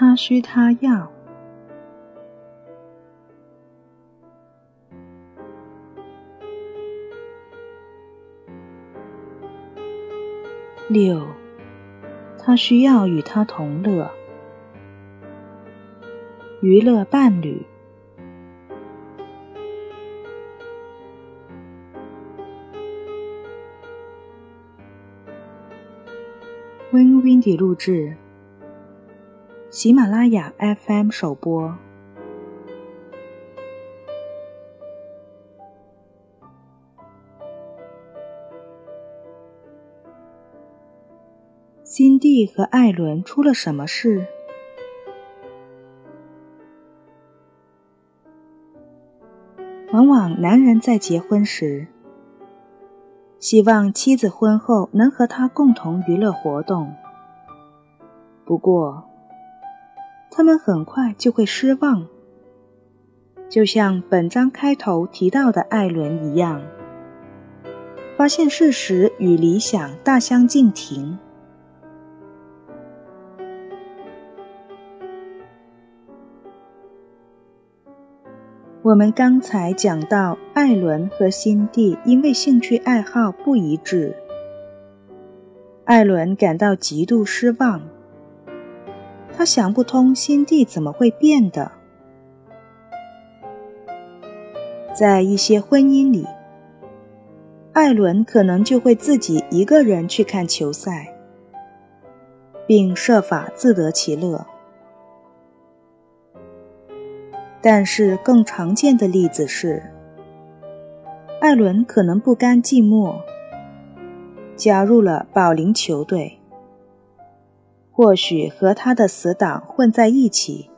他需他要。六，他需要与他同乐，娱乐伴侣。Win Windy 录制，喜马拉雅 FM 首播。辛蒂和艾伦出了什么事？往往男人在结婚时，希望妻子婚后能和他共同娱乐活动。不过，他们很快就会失望，就像本章开头提到的艾伦一样，发现事实与理想大相径庭。我们刚才讲到，艾伦和辛蒂因为兴趣爱好不一致，艾伦感到极度失望。他想不通心地怎么会变的。在一些婚姻里，艾伦可能就会自己一个人去看球赛，并设法自得其乐。但是更常见的例子是，艾伦可能不甘寂寞，加入了保龄球队，或许和他的死党混在一起，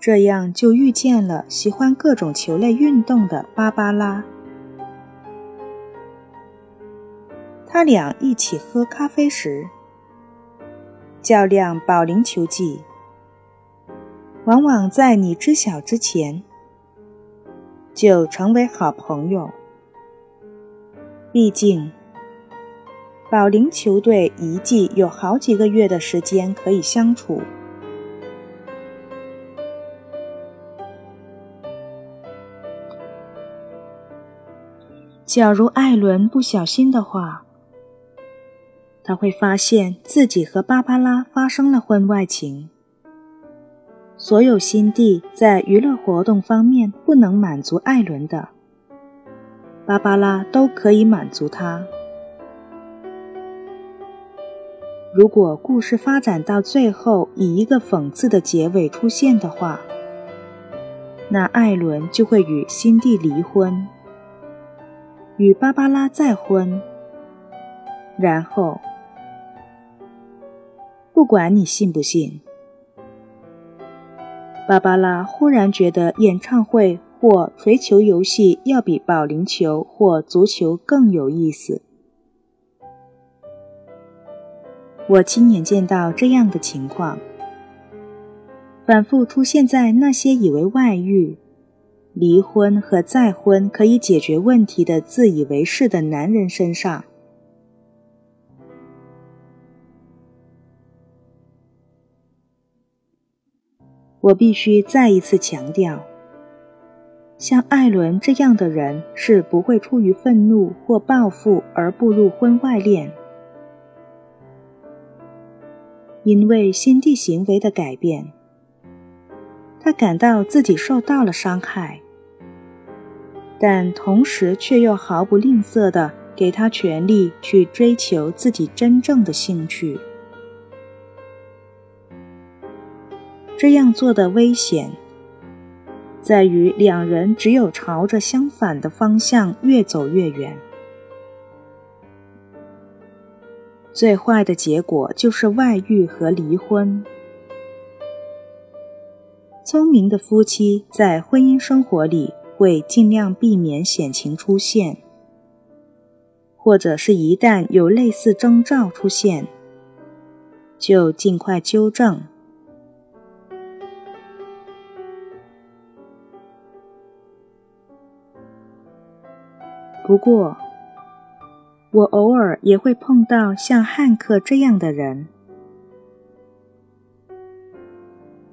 这样就遇见了喜欢各种球类运动的芭芭拉。他俩一起喝咖啡时，较量保龄球技。往往在你知晓之前，就成为好朋友。毕竟，保龄球队一季有好几个月的时间可以相处。假如艾伦不小心的话，他会发现自己和芭芭拉发生了婚外情。所有新地在娱乐活动方面不能满足艾伦的，芭芭拉都可以满足他。如果故事发展到最后以一个讽刺的结尾出现的话，那艾伦就会与辛蒂离婚，与芭芭拉再婚，然后，不管你信不信。芭芭拉忽然觉得演唱会或锤球游戏要比保龄球或足球更有意思。我亲眼见到这样的情况，反复出现在那些以为外遇、离婚和再婚可以解决问题的自以为是的男人身上。我必须再一次强调，像艾伦这样的人是不会出于愤怒或报复而步入婚外恋，因为心地行为的改变，他感到自己受到了伤害，但同时却又毫不吝啬地给他权利去追求自己真正的兴趣。这样做的危险，在于两人只有朝着相反的方向越走越远，最坏的结果就是外遇和离婚。聪明的夫妻在婚姻生活里会尽量避免险情出现，或者是一旦有类似征兆出现，就尽快纠正。不过，我偶尔也会碰到像汉克这样的人。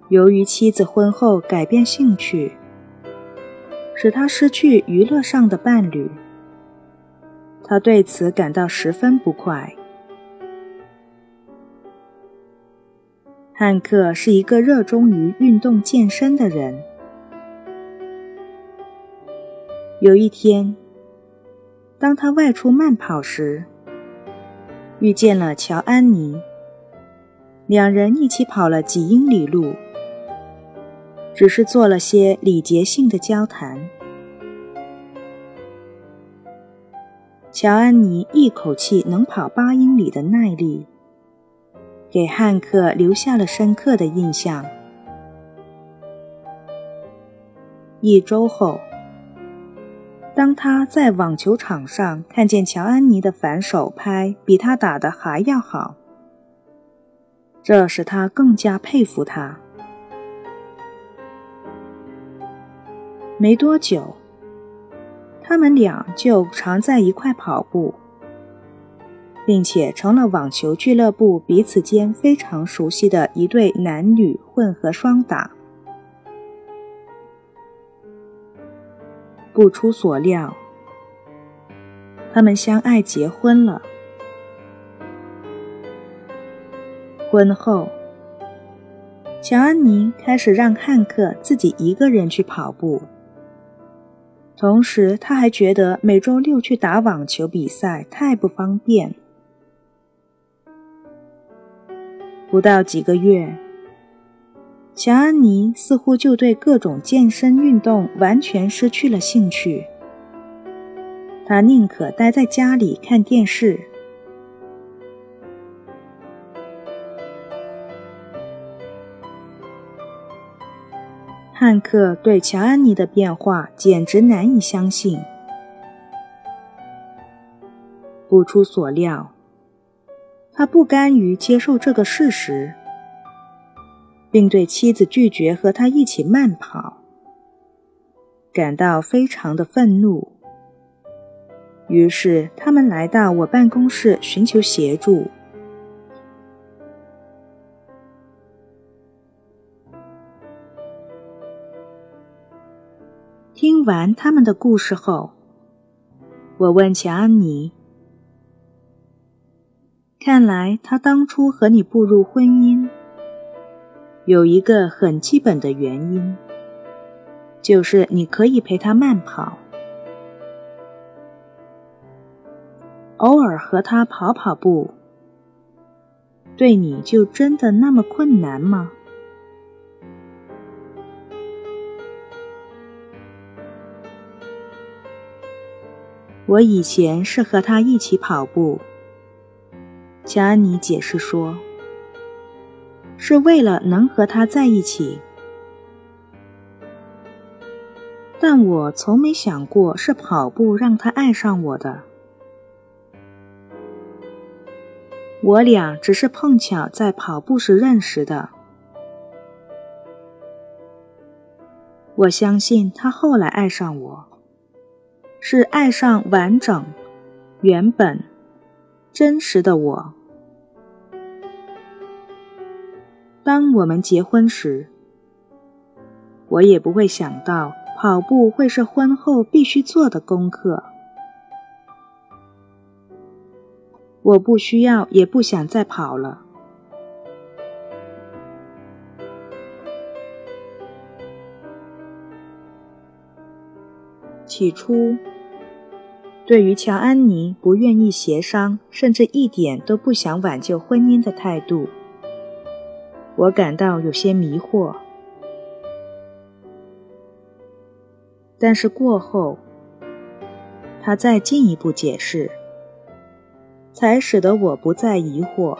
由于妻子婚后改变兴趣，使他失去娱乐上的伴侣，他对此感到十分不快。汉克是一个热衷于运动健身的人。有一天，当他外出慢跑时，遇见了乔安妮。两人一起跑了几英里路，只是做了些礼节性的交谈。乔安妮一口气能跑八英里的耐力，给汉克留下了深刻的印象。一周后，当他在网球场上看见乔安妮的反手拍比他打的还要好。这使他更加佩服他。没多久，他们俩就常在一块跑步，并且成了网球俱乐部彼此间非常熟悉的一对男女混合双打。不出所料，他们相爱结婚了。婚后，乔安妮开始让汉克自己一个人去跑步，同时他还觉得每周六去打网球比赛太不方便。不到几个月，乔安妮似乎就对各种健身运动完全失去了兴趣，她宁可待在家里看电视。汉克对乔安妮的变化简直难以相信。不出所料，他不甘于接受这个事实，并对妻子拒绝和他一起慢跑感到非常的愤怒。于是，他们来到我办公室寻求协助。听完他们的故事后，我问乔安妮：“看来他当初和你步入婚姻，有一个很基本的原因，就是你可以陪他慢跑，偶尔和他跑跑步，对你就真的那么困难吗？”我以前是和他一起跑步，乔安妮解释说，是为了能和他在一起。但我从没想过是跑步让他爱上我的。我俩只是碰巧在跑步时认识的。我相信他后来爱上我。是爱上完整、原本、真实的我。当我们结婚时，我也不会想到跑步会是婚后必须做的功课。我不需要，也不想再跑了。起初。对于乔安妮不愿意协商，甚至一点都不想挽救婚姻的态度，我感到有些迷惑。但是过后，他再进一步解释，才使得我不再疑惑。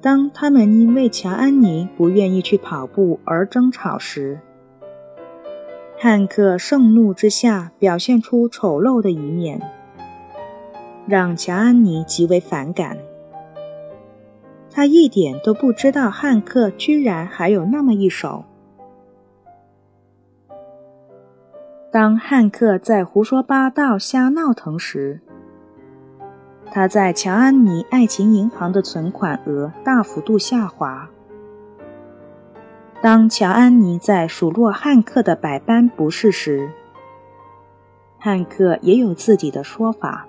当他们因为乔安妮不愿意去跑步而争吵时，汉克盛怒之下表现出丑陋的一面，让乔安妮极为反感。他一点都不知道汉克居然还有那么一手。当汉克在胡说八道、瞎闹腾时，他在乔安妮爱情银行的存款额大幅度下滑。当乔安妮在数落汉克的百般不是时，汉克也有自己的说法。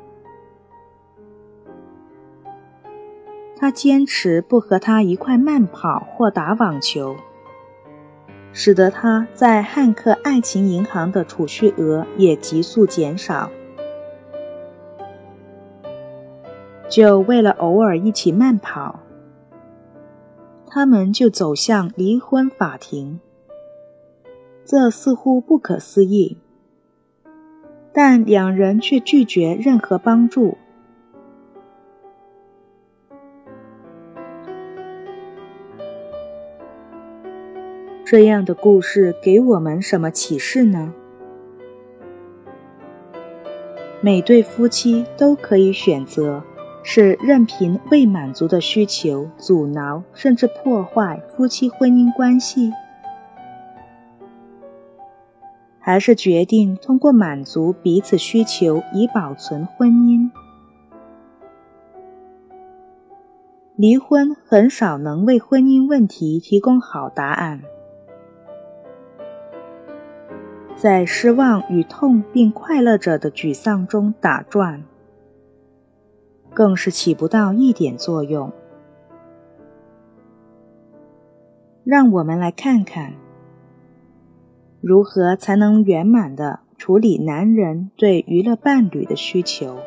他坚持不和他一块慢跑或打网球，使得他在汉克爱情银行的储蓄额也急速减少。就为了偶尔一起慢跑，他们就走向离婚法庭。这似乎不可思议，但两人却拒绝任何帮助。这样的故事给我们什么启示呢？每对夫妻都可以选择是任凭未满足的需求阻挠甚至破坏夫妻婚姻关系，还是决定通过满足彼此需求以保存婚姻。离婚很少能为婚姻问题提供好答案。在失望与痛并快乐着的沮丧中打转，更是起不到一点作用。让我们来看看，如何才能圆满的处理男人对娱乐伴侣的需求。